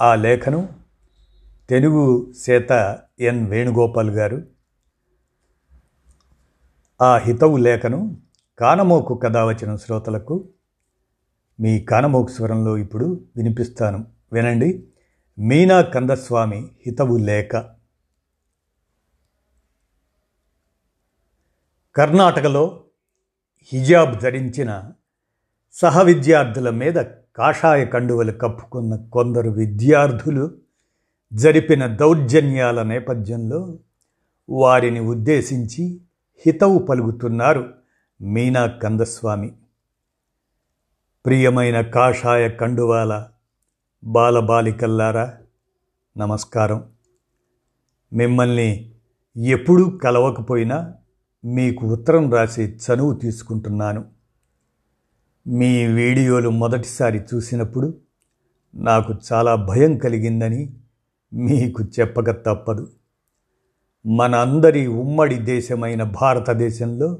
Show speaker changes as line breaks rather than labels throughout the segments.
ఆ లేఖను తెలుగు సేత ఎన్ వేణుగోపాల్ గారు ఆ హితవు లేఖను కానమోకు కథ వచ్చిన శ్రోతలకు మీ కానమోకు స్వరంలో ఇప్పుడు వినిపిస్తాను. వినండి. మీనా కందస్వామి హితవు లేఖ. కర్ణాటకలో హిజాబ్ ధరించిన సహ విద్యార్థుల మీద కాషాయ కండువలు కప్పుకున్న కొందరు విద్యార్థులు జరిపిన దౌర్జన్యాల నేపథ్యంలో వారిని ఉద్దేశించి హితవు పలుకుతున్నారు మీనా కందస్వామి ప్రియమైన కాషాయ కండువాల బాలబాలికల్లారా నమస్కారం. మిమ్మల్ని ఎప్పుడూ కలవకపోయినా మీకు ఉత్తరం రాసి చనువు తీసుకుంటున్నాను. మీ వీడియోలు మొదటిసారి చూసినప్పుడు నాకు చాలా భయం కలిగిందని మీకు చెప్పక తప్పదు. మన అందరి ఉమ్మడి దేశమైన భారతదేశంలో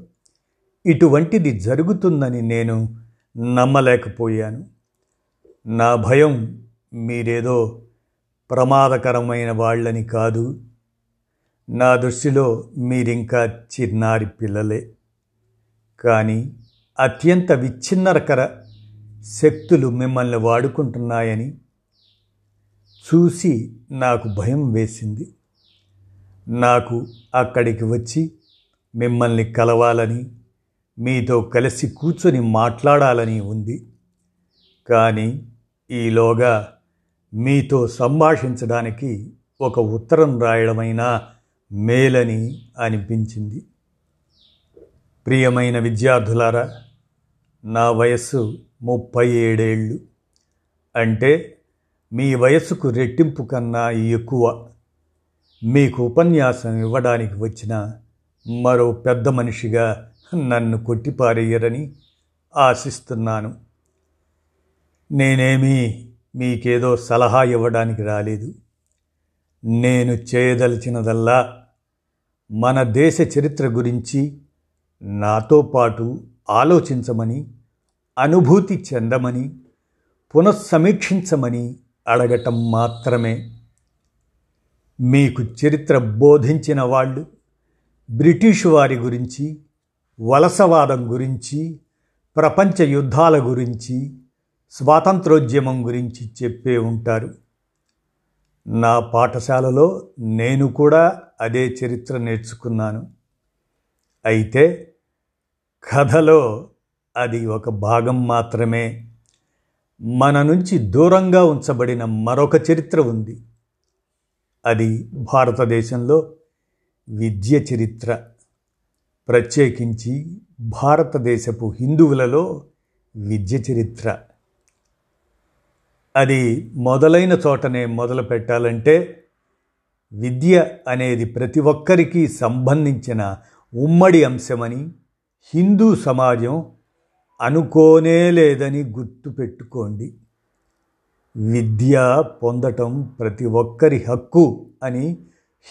ఇటువంటిది జరుగుతుందని నేను నమ్మలేకపోయాను. నా భయం మీరేదో ప్రమాదకరమైన వాళ్ళని కాదు. నా దృష్టిలో మీరింకా చిన్నారి పిల్లలే. కానీ అత్యంత విచ్ఛిన్నరకర శక్తులు మిమ్మల్ని వాడుకుంటున్నాయని చూసి నాకు భయం వేసింది. నాకు అక్కడికి వచ్చి మిమ్మల్ని కలవాలని మీతో కలిసి కూర్చొని మాట్లాడాలని ఉంది. కానీ ఈలోగా మీతో సంభాషించడానికి ఒక ఉత్తరం రాయడమైనా మేలని అనిపించింది. ప్రియమైన విద్యార్థులారా నా వయస్సు ముప్పై ఏడేళ్ళు అంటే మీ వయస్సుకు రెట్టింపు కన్నా ఎక్కువ మీకు ఉపన్యాసం ఇవ్వడానికి వచ్చిన మరో పెద్ద మనిషిగా నన్ను కొట్టిపారేయరని ఆశిస్తున్నాను. నేనేమీ మీకేదో సలహా ఇవ్వడానికి రాలేదు. నేను చేయదలిచినదల్లా మన దేశ చరిత్ర గురించి నాతో పాటు ఆలోచించమని అనుభూతి చెందమని పునఃసమీక్షించమని అడగటం మాత్రమే. మీకు చరిత్ర బోధించిన వాళ్ళు బ్రిటిషు వారి గురించి వలసవాదం గురించి ప్రపంచ యుద్ధాల గురించి స్వాతంత్రోద్యమం గురించి చెప్పే ఉంటారు. నా పాఠశాలలో నేను కూడా అదే చరిత్ర నేర్చుకున్నాను. అయితే కథలో అది ఒక భాగం మాత్రమే. మన నుంచి దూరంగా ఉంచబడిన మరొక చరిత్ర ఉంది. అది భారతదేశంలో విద్య చరిత్ర. ప్రత్యేకించి భారతదేశపు హిందువులలో విద్య చరిత్ర. అది మొదలైన చోటనే మొదలు పెట్టాలంటే విద్య అనేది ప్రతి ఒక్కరికి సంబంధించిన ఉమ్మడి అంశమని హిందూ సమాజం అనుకోనే లేదని గుర్తుపెట్టుకోండి విద్య పొందటం ప్రతి ఒక్కరి హక్కు అని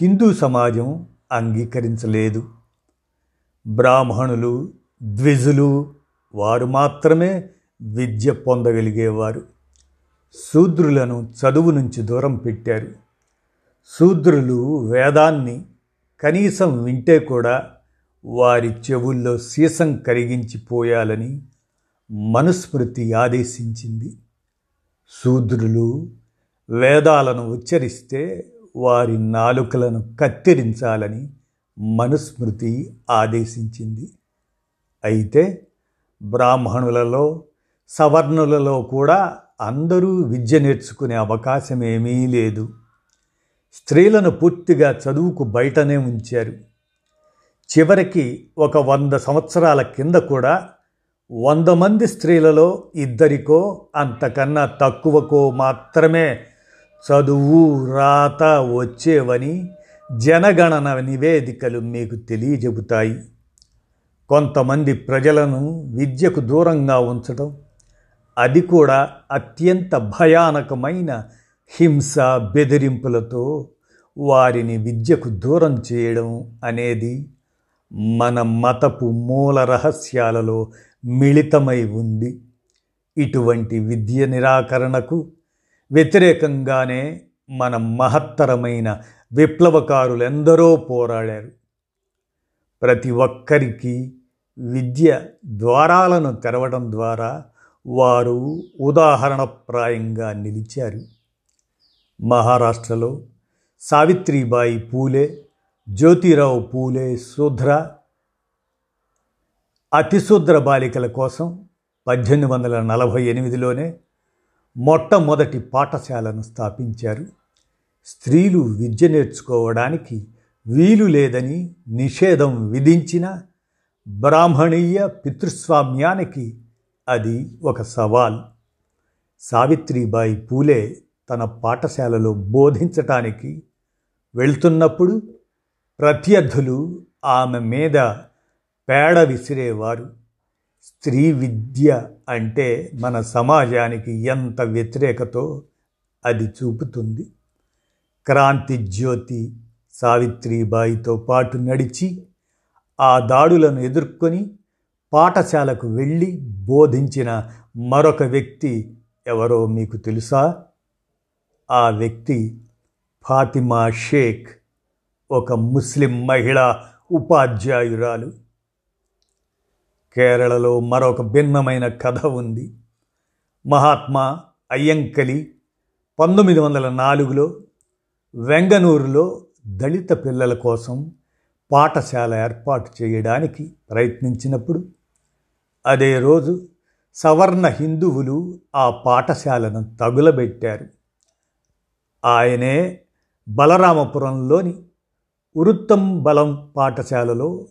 హిందూ సమాజం అంగీకరించలేదు. బ్రాహ్మణులు ద్విజులు వారు మాత్రమే విద్య పొందగలిగేవారు. శూద్రులను చదువు నుంచి దూరం పెట్టారు. శూద్రులు వేదాన్ని కనీసం వింటే కూడా వారి చెవుల్లో సీసం కరిగించిపోయాలని మనుస్మృతి ఆదేశించింది. శూద్రులు వేదాలను ఉచ్చరిస్తే వారి నాలుకలను కత్తిరించాలని మనుస్మృతి ఆదేశించింది. అయితే బ్రాహ్మణులలో సవర్ణులలో కూడా అందరూ విద్య నేర్చుకునే అవకాశం ఏమీ లేదు. స్త్రీలను పూర్తిగా చదువుకు బయటనే ఉంచారు. చివరికి ఒక వంద సంవత్సరాల కింద కూడా వంద మంది స్త్రీలలో ఇద్దరికో అంతకన్నా తక్కువకో మాత్రమే చదువు రాత వచ్చేవని జనగణన నివేదికలు మీకు తెలియజెబుతాయి. కొంతమంది ప్రజలను విద్యకు దూరంగా ఉంచడం అది కూడా అత్యంత భయానకమైన హింస బెదిరింపులతో వారిని విద్యకు దూరం చేయడం అనేది మన మతపు మూల రహస్యాలలో మిళితమై ఉంది. ఇటువంటి విద్య నిరాకరణకు వ్యతిరేకంగానే మన మహత్తరమైన విప్లవకారులెందరో పోరాడారు. ప్రతి ఒక్కరికి విద్య ద్వారాలను తెరవడం ద్వారా వారు ఉదాహరణప్రాయంగా నిలిచారు. మహారాష్ట్రలో సావిత్రిబాయి పూలే జ్యోతిరావు పూలే శూద్ర అతిశూద్ర బాలికల కోసం పద్దెనిమిది వందల నలభై ఎనిమిదిలోనే మొట్టమొదటి పాఠశాలను స్థాపించారు. స్త్రీలు విద్య నేర్చుకోవడానికి వీలు లేదని నిషేధం విధించిన బ్రాహ్మణీయ పితృస్వామ్యానికి అది ఒక సవాల్. సావిత్రిబాయి పూలే తన పాఠశాలలో బోధించటానికి వెళ్తున్నప్పుడు ప్రత్యర్థులు ఆమె మీద పేడ విసిరేవారు. స్త్రీ విద్య అంటే మన సమాజానికి ఎంత వ్యతిరేకతో అది చూపుతుంది. క్రాంతి జ్యోతి సావిత్రిబాయితో పాటు నడిచి ఆ దాడులను ఎదుర్కొని పాఠశాలకు వెళ్ళి బోధించిన మరొక వ్యక్తి ఎవరో మీకు తెలుసా? ఆ వ్యక్తి ఫాతిమా షేక్. ఒక ముస్లిం మహిళా ఉపాధ్యాయురాలు. కేరళలో మరొక భిన్నమైన కథ ఉంది. మహాత్మా అయ్యంకలి పంతొమ్మిది వందల నాలుగులో వెంగనూరులో దళిత పిల్లల కోసం పాఠశాల ఏర్పాటు చేయడానికి ప్రయత్నించినప్పుడు అదే రోజు సవర్ణ హిందువులు ఆ పాఠశాలను తగులబెట్టారు. ఆయనే బలరామపురంలోని ఉరుత్తం బలం పాఠశాలలో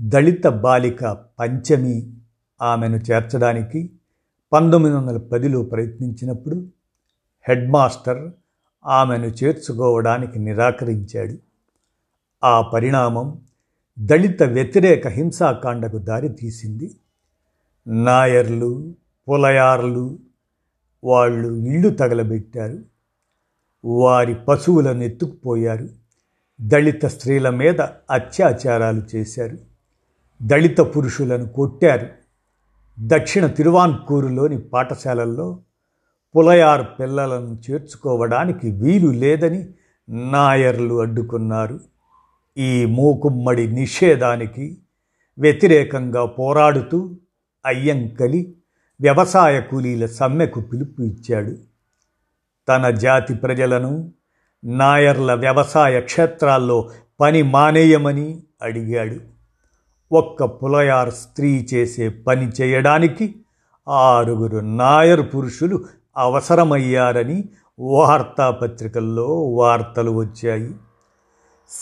దళిత బాలిక పంచమి ఆమెను చేర్చడానికి పంతొమ్మిది వందల పదిలో ప్రయత్నించినప్పుడు హెడ్ మాస్టర్ ఆమెను చేర్చుకోవడానికి నిరాకరించాడు. ఆ పరిణామం దళిత వ్యతిరేక హింసాకాండకు దారితీసింది నాయర్లు పులయార్లు వాళ్ళు ఇళ్ళు తగలబెట్టారు. వారి పశువులను ఎత్తుకుపోయారు దళిత స్త్రీల మీద అత్యాచారాలు చేశారు. దళిత పురుషులను కొట్టారు. దక్షిణ తిరువాన్కూరులోని పాఠశాలల్లో పులయార్ పిల్లలను చేర్చుకోవడానికి వీలు లేదని నాయర్లు అడ్డుకున్నారు. ఈ మూకుమ్మడి నిషేధానికి వ్యతిరేకంగా పోరాడుతూ అయ్యంకలి వ్యవసాయ కూలీల సమ్మెకు పిలుపు ఇచ్చాడు. తన జాతి ప్రజలను నాయర్ల వ్యవసాయ క్షేత్రాల్లో పని మానేయమని అడిగాడు. ఒక్క పులయార్ స్త్రీ చేసే పని చేయడానికి ఆరుగురు నాయర్ పురుషులు అవసరమయ్యారని వార్తాపత్రికల్లో వార్తలు వచ్చాయి.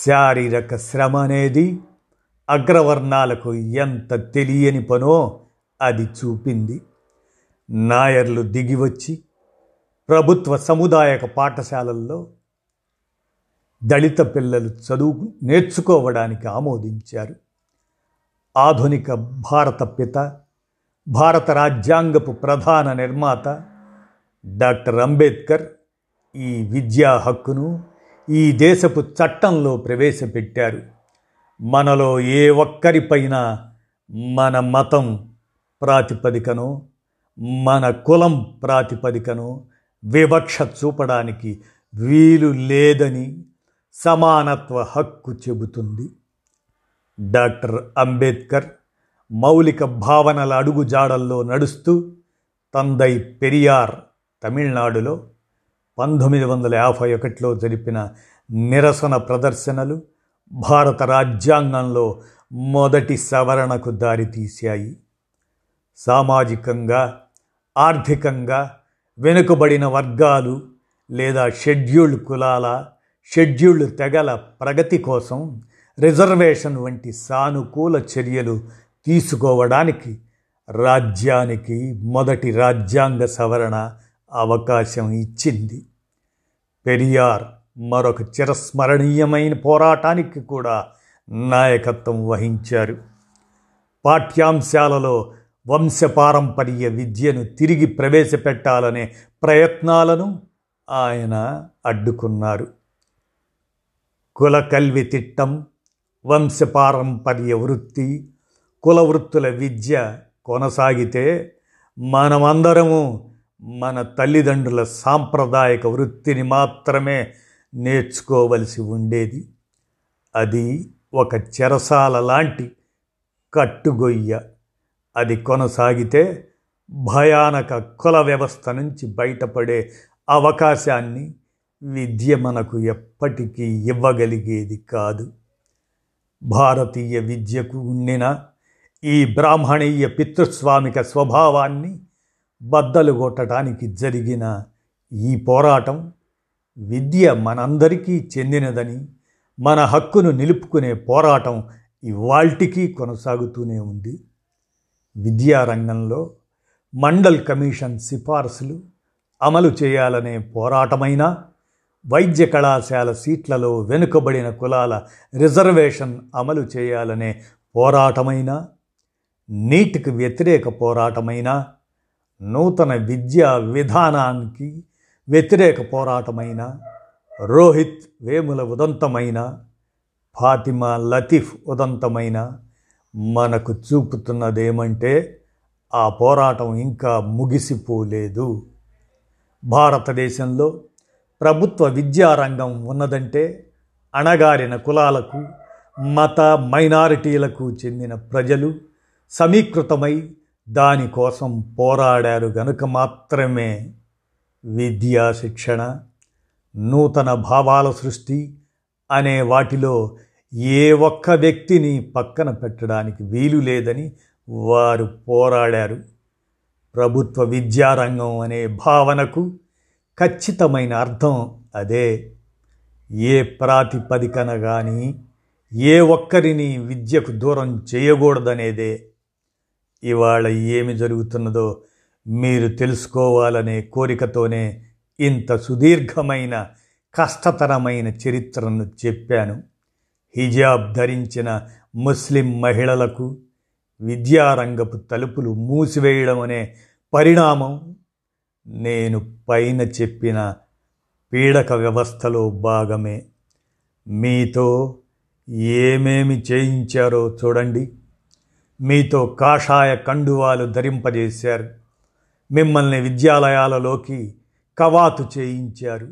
శారీరక శ్రమ అనేది అగ్రవర్ణాలకు ఎంత తెలియని పనో అది చూపింది. నాయర్లు దిగివచ్చి ప్రభుత్వ సముదాయక పాఠశాలల్లో దళిత పిల్లలు చదువు నేర్చుకోవడానికి ఆమోదించారు. ఆధునిక భారత పిత భారత రాజ్యాంగపు ప్రధాన నిర్మాత డాక్టర్ అంబేద్కర్ ఈ విద్యా హక్కును ఈ దేశపు చట్టంలో ప్రవేశపెట్టారు. మనలో ఏ ఒక్కరిపైన మన మతం ప్రాతిపదికను మన కులం ప్రాతిపదికను వివక్ష చూపడానికి వీలు లేదని సమానత్వ హక్కు చెబుతుంది. డాక్టర్ అంబేద్కర్ మౌలిక భావనల అడుగుజాడల్లో నడుస్తూ తందై పెరియార్ తమిళనాడులో పంతొమ్మిది వందల యాభై ఒకటిలో జరిపిన నిరసన ప్రదర్శనలు భారత రాజ్యాంగంలో మొదటి సవరణకు దారితీశాయి. సామాజికంగా ఆర్థికంగా వెనుకబడిన వర్గాలు లేదా షెడ్యూల్డ్ కులాల షెడ్యూల్డ్ తెగల ప్రగతి కోసం రిజర్వేషన్ వంటి సానుకూల చర్యలు తీసుకోవడానికి రాజ్యానికి మొదటి రాజ్యాంగ సవరణ అవకాశం ఇచ్చింది. పెరియార్ మరొక చిరస్మరణీయమైన పోరాటానికి కూడా నాయకత్వం వహించారు. పాఠ్యాంశాలలో వంశపారంపర్య విద్యను తిరిగి ప్రవేశపెట్టాలనే ప్రయత్నాలను ఆయన అడ్డుకున్నారు. కుల కల్వి తిట్టం వంశపారంపర్య వృత్తి కుల వృత్తుల విద్య కొనసాగితే మనమందరము మన తల్లిదండ్రుల సాంప్రదాయక వృత్తిని మాత్రమే నేర్చుకోవలసి ఉండేది. అది ఒక చెరసాల లాంటి కట్టుగొయ్య. అది కొనసాగితే భయానక కుల వ్యవస్థ నుంచి బయటపడే అవకాశాన్ని విద్య మనకు ఎప్పటికీ ఇవ్వగలిగేది కాదు. భారతీయ విద్యకు ఉండిన ఈ బ్రాహ్మణీయ పితృస్వామిక స్వభావాన్ని బద్దలు కొట్టడానికి జరిగిన ఈ పోరాటం విద్య మనందరికీ చెందినదని మన హక్కును నిలుపుకునే పోరాటం ఇవాల్టికి కొనసాగుతూనే ఉంది. విద్యారంగంలో మండల్ కమిషన్ సిఫార్సులు అమలు చేయాలనే పోరాటమైనా వైద్య కళాశాల సీట్లలో వెనుకబడిన కులాల రిజర్వేషన్ అమలు చేయాలనే పోరాటమైనా నీటికి వ్యతిరేక పోరాటమైనా నూతన విద్యా విధానానికి వ్యతిరేక పోరాటమైన రోహిత్ వేముల ఉదంతమైన ఫాతిమా లతీఫ్ ఉదంతమైన మనకు చూపుతున్నదేమంటే ఆ పోరాటం ఇంకా ముగిసిపోలేదు. భారతదేశంలో ప్రభుత్వ విద్యారంగం ఉన్నదంటే అణగారిన కులాలకు మత మైనారిటీలకు చెందిన ప్రజలు సమీకృతమై దానికోసం పోరాడారు గనుక మాత్రమే విద్యా శిక్షణ నూతన భావాల సృష్టి అనే వాటిలో ఏ ఒక్క వ్యక్తిని పక్కన పెట్టడానికి వీలు లేదని వారు పోరాడారు. ప్రభుత్వ విద్యారంగం అనే భావనకు ఖచ్చితమైన అర్థం అదే. ఏ ప్రాతిపదికన కానీ ఏ ఒక్కరిని విద్యకు దూరం చేయకూడదనేదే. ఇవాళ ఏమి జరుగుతున్నదో మీరు తెలుసుకోవాలనే కోరికతోనే ఇంత సుదీర్ఘమైన కష్టతరమైన చరిత్రను చెప్పాను. హిజాబ్ ధరించిన ముస్లిం మహిళలకు విద్యారంగపు తలుపులు మూసివేయడం అనే పరిణామం నేను పైన చెప్పిన పీడక వ్యవస్థలో భాగమే. మీతో ఏమేమి చేయించారో చూడండి. మీతో కాషాయ కండువాలు ధరింపజేశారు. మిమ్మల్ని విద్యాలయాలలోకి కవాతు చేయించారు.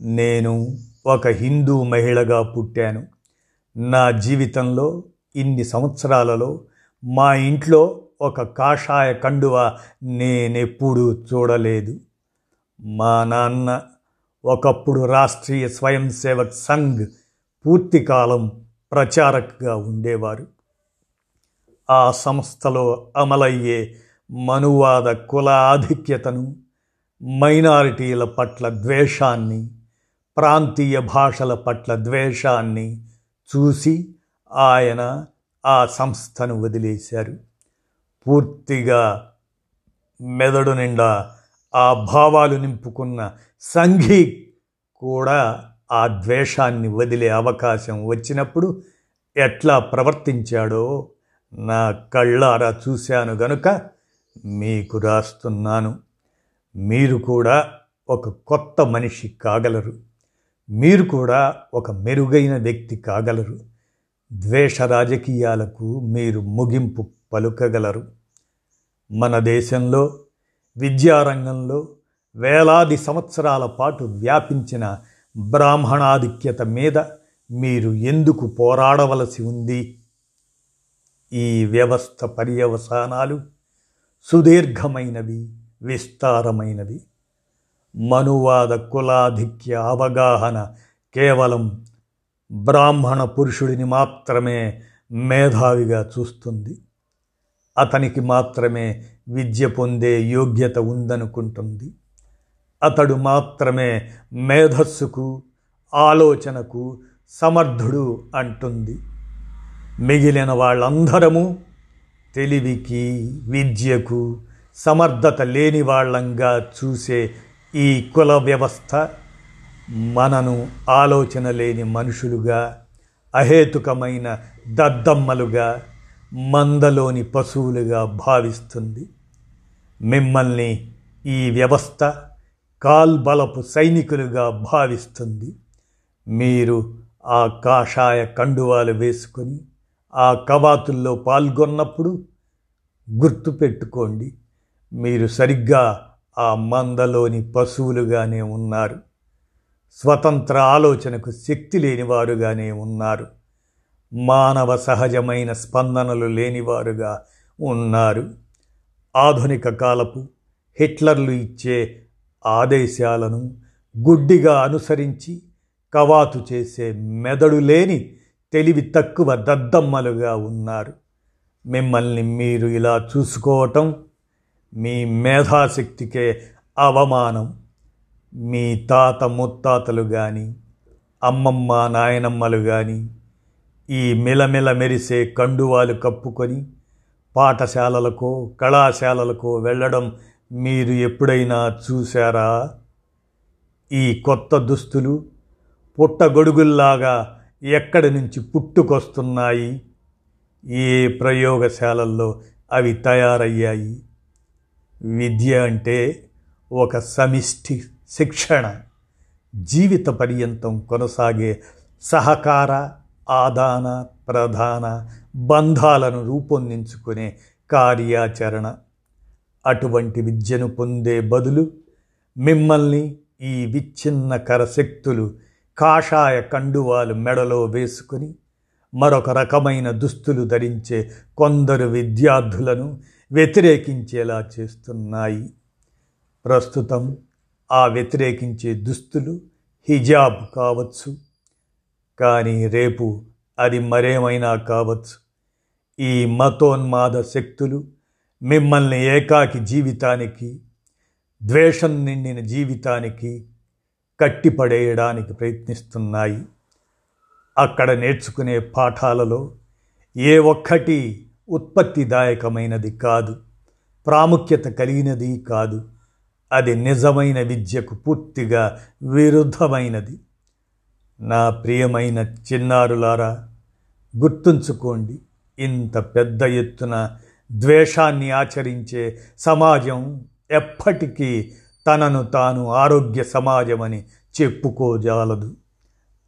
నేను ఒక హిందూ మహిళగా పుట్టాను. నా జీవితంలో ఇన్ని సంవత్సరాలలో మా ఇంట్లో ఒక కాషాయ కండువ నేనెప్పుడూ చూడలేదు. మా నాన్న ఒకప్పుడు రాష్ట్రీయ స్వయం సేవక్ సంఘ్ పూర్తికాలం ప్రచారక్గా ఉండేవారు. ఆ సంస్థలో అమలయ్యే మనువాద కుల ఆధిక్యతను మైనారిటీల పట్ల ద్వేషాన్ని ప్రాంతీయ భాషల పట్ల ద్వేషాన్ని చూసి ఆయన ఆ సంస్థను వదిలేశారు. పూర్తిగా మెదడు నిండా ఆ భావాలు నింపుకున్న సంఘీ కూడా ఆ ద్వేషాన్ని వదిలే అవకాశం వచ్చినప్పుడు ఎట్లా ప్రవర్తించాడో నా కళ్ళారా చూశాను గనుక మీకు రాస్తున్నాను. మీరు కూడా ఒక కొత్త మనిషి కాగలరు. మీరు కూడా ఒక మెరుగైన వ్యక్తి కాగలరు. ద్వేష రాజకీయాలకు మీరు ముగింపు పలుకగలరు. మన దేశంలో విద్యారంగంలో వేలాది సంవత్సరాల పాటు వ్యాపించిన బ్రాహ్మణాధిక్యత మీద మీరు ఎందుకు పోరాడవలసి ఉంది? ఈ వ్యవస్థ పర్యవసానాలు సుదీర్ఘమైనవి విస్తారమైనవి. మనువాద కులాధిక్య అవగాహన కేవలం బ్రాహ్మణ పురుషుడిని మాత్రమే మేధావిగా చూస్తుంది. అతనికి మాత్రమే విద్య పొందే యోగ్యత ఉందనుకుంటుంది. అతడు మాత్రమే మేధస్సుకు ఆలోచనకు సమర్థుడు అంటుంది. మిగిలిన వాళ్ళందరము తెలివికి విద్యకు సమర్థత లేని వాళ్ళంగా చూసే ఈ కుల వ్యవస్థ మనను ఆలోచన లేని మనుషులుగా అహేతుకమైన దద్దమ్మలుగా మందలోని పశువులుగా భావిస్తుంది. మిమ్మల్ని ఈ వ్యవస్థ కాల్బలపు సైనికులుగా భావిస్తుంది. మీరు ఆ కాషాయ కండువాలు వేసుకొని ఆ కవాతుల్లో పాల్గొన్నప్పుడు గుర్తుపెట్టుకోండి మీరు సరిగ్గా ఆ మందలోని పశువులుగానే ఉన్నారు. స్వతంత్ర ఆలోచనకు శక్తి లేనివారుగానే ఉన్నారు. మానవ సహజమైన స్పందనలు లేనివారుగా ఉన్నారు. ఆధునిక కాలపు హిట్లర్లు ఇచ్చే ఆదేశాలను గుడ్డిగా అనుసరించి కవాతు చేసే మెదడు లేని తెలివి తక్కువ దద్దమ్మలుగా ఉన్నారు. మిమ్మల్ని మీరు ఇలా చూసుకోవటం మీ మేధాశక్తికే అవమానం. మీ తాత ముత్తాతలు కానీ అమ్మమ్మ నాయనమ్మలు కానీ ఈ మిలమిల మెరిసే కండువాలు కప్పుకొని పాఠశాలలకో కళాశాలలకో వెళ్ళడం మీరు ఎప్పుడైనా చూశారా? ఈ కొత్త దుస్తులు పుట్టగొడుగుల్లాగా ఎక్కడి నుంచి పుట్టుకొస్తున్నాయి? ఏ ప్రయోగశాలల్లో అవి తయారయ్యాయి? విద్య అంటే ఒక సమిష్టి శిక్షణ జీవిత పర్యంతం కొనసాగే సహకార ఆదాన ప్రధాన బంధాలను రూపొందించుకునే కార్యాచరణ. అటువంటి విద్యను పొందే బదులు మిమ్మల్ని ఈ విచ్ఛిన్నకర శక్తులు కాషాయ కండువాలు మెడలో వేసుకుని మరొక రకమైన దుస్తులు ధరించే కొందరు విద్యార్థులను వ్యతిరేకించేలా చేస్తున్నాయి. ప్రస్తుతం ఆ వ్యతిరేకించే దుస్తులు హిజాబ్ కావచ్చు. కానీ రేపు అది మరేమైనా కావచ్చు. ఈ మతోన్మాద శక్తులు మిమ్మల్ని ఏకాకి జీవితానికి ద్వేషం నిండిన జీవితానికి కట్టిపడేయడానికి ప్రయత్నిస్తున్నాయి. అక్కడ నేర్చుకునే పాఠాలలో ఏ ఒక్కటి ఉత్పత్తిదాయకమైనది కాదు ప్రాముఖ్యత కలిగినది కాదు. అది నిజమైన విద్యకు పూర్తిగా విరుద్ధమైనది. నా ప్రియమైన చిన్నారులారా గుర్తుంచుకోండి ఇంత పెద్ద ఎత్తున ద్వేషాన్ని ఆచరించే సమాజం ఎప్పటికీ తనను తాను ఆరోగ్య సమాజమని చెప్పుకోజాలదు.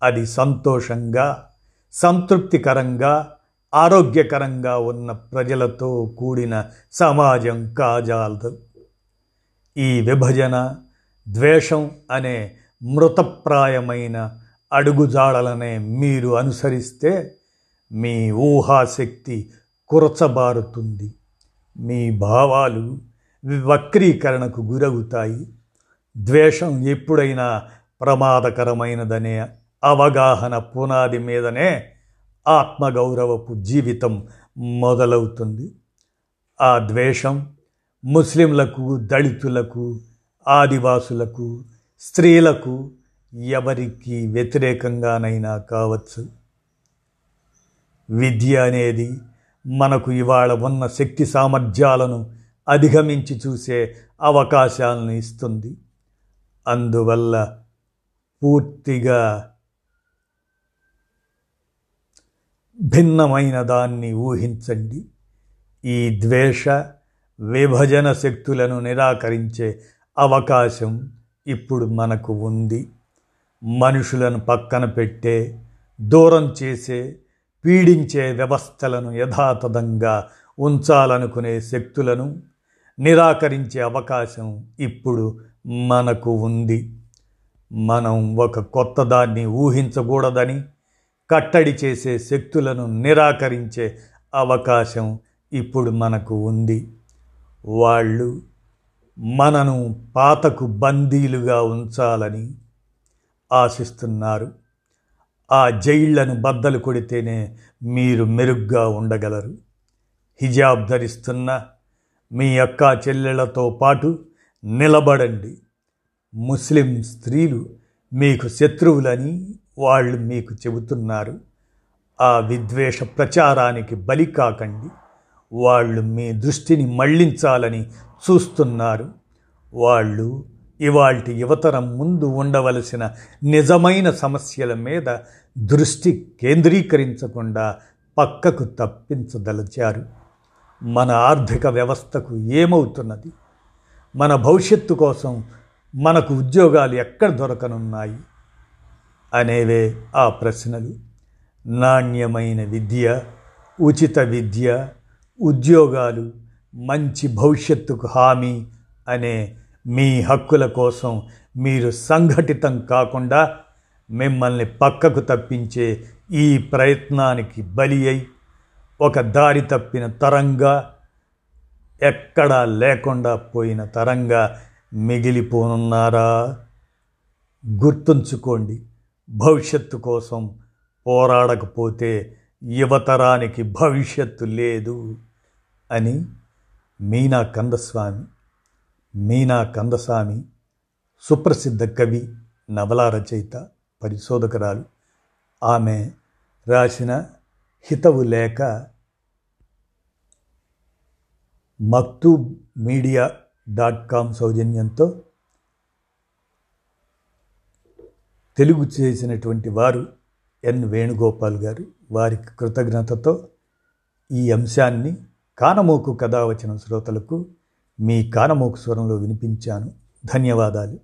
అది సంతోషంగా సంతృప్తికరంగా ఆరోగ్యకరంగా ఉన్న ప్రజలతో కూడిన సమాజం కాజాలదు. ఈ విభజన ద్వేషం అనే మృతప్రాయమైన అడుగుజాడలనే మీరు అనుసరిస్తే మీ ఊహాశక్తి కురచబారుతుంది. మీ భావాలు వక్రీకరణకు గురవుతాయి. ద్వేషం ఎప్పుడైనా ప్రమాదకరమైనదనే అవగాహన పునాది మీదనే ఆత్మగౌరవపు జీవితం మొదలవుతుంది. ఆ ద్వేషం ముస్లింలకు దళితులకు ఆదివాసులకు స్త్రీలకు ఎవరికి వ్యతిరేకంగానైనా కావచ్చు. విద్య అనేది మనకు ఇవాళ ఉన్న శక్తి సామర్థ్యాలను అధిగమించి చూసే అవకాశాలను ఇస్తుంది. అందువల్ల పూర్తిగా భిన్నమైన దాన్ని ఊహించండి. ఈ ద్వేష విభజన శక్తులను నిరాకరించే అవకాశం ఇప్పుడు మనకు ఉంది. మనుషులను పక్కన పెట్టే దూరం చేసే పీడించే వ్యవస్థలను యథాతథంగా ఉంచాలనుకునే శక్తులను నిరాకరించే అవకాశం ఇప్పుడు మనకు ఉంది. మనం ఒక కొత్త దాన్ని ఊహించకూడదని కట్టడి చేసే శక్తులను నిరాకరించే అవకాశం ఇప్పుడు మనకు ఉంది. వాళ్ళు మనను పాతకు బందీలుగా ఉంచాలని ఆశిస్తున్నారు. ఆ జైళ్ళను బద్దలు కొడితేనే మీరు మెరుగ్గా ఉండగలరు. హిజాబ్ ధరిస్తున్న మీ అక్క చెల్లెళ్ళతో పాటు నిలబడండి. ముస్లిం స్త్రీలు మీకు శత్రువులని వాళ్ళు మీకు చెబుతున్నారు. ఆ విద్వేష ప్రచారానికి బలి కాకండి. వాళ్ళు మీ దృష్టిని మళ్ళించాలని చూస్తున్నారు. వాళ్ళు ఇవాల్టి యువతరం ముందు ఉండవలసిన నిజమైన సమస్యల మీద దృష్టి కేంద్రీకరించకుండా పక్కకు తప్పించదలచారు. మన ఆర్థిక వ్యవస్థకు ఏమవుతున్నది? మన భవిష్యత్తు కోసం మనకు ఉద్యోగాలు ఎక్కడ దొరకనున్నాయి? అనేవే ఆ ప్రశ్నలు. నాణ్యమైన విద్య ఉచిత విద్య ఉద్యోగాలు మంచి భవిష్యత్తుకు హామీ అనే మీ హక్కుల కోసం మీరు సంఘటితం కాకుండా మిమ్మల్ని పక్కకు తప్పించే ఈ ప్రయత్నానికి బలి అయి ఒక దారి తప్పిన తరంగా ఎక్కడా లేకుండా పోయిన తరంగా మిగిలిపోనున్నారా? గుర్తుంచుకోండి భవిష్యత్తు కోసం పోరాడకపోతే యువతరానికి భవిష్యత్తు లేదు. అని మీనా కందస్వామి మీనా కందస్వామి సుప్రసిద్ధ కవి నవలా రచయిత పరిశోధకురాలు. ఆమె రాసిన హితవు లేక మక్తూబ్ మీడియా డాట్ కామ్ సౌజన్యంతో తెలుగు చేసినటువంటి వారు ఎన్ వేణుగోపాల్ గారు. వారికి కృతజ్ఞతతో ఈ అంశాన్ని కానమోకు కథ వచ్చిన శ్రోతలకు మీ కానమోకు స్వరంలో వినిపించాను. ధన్యవాదాలు.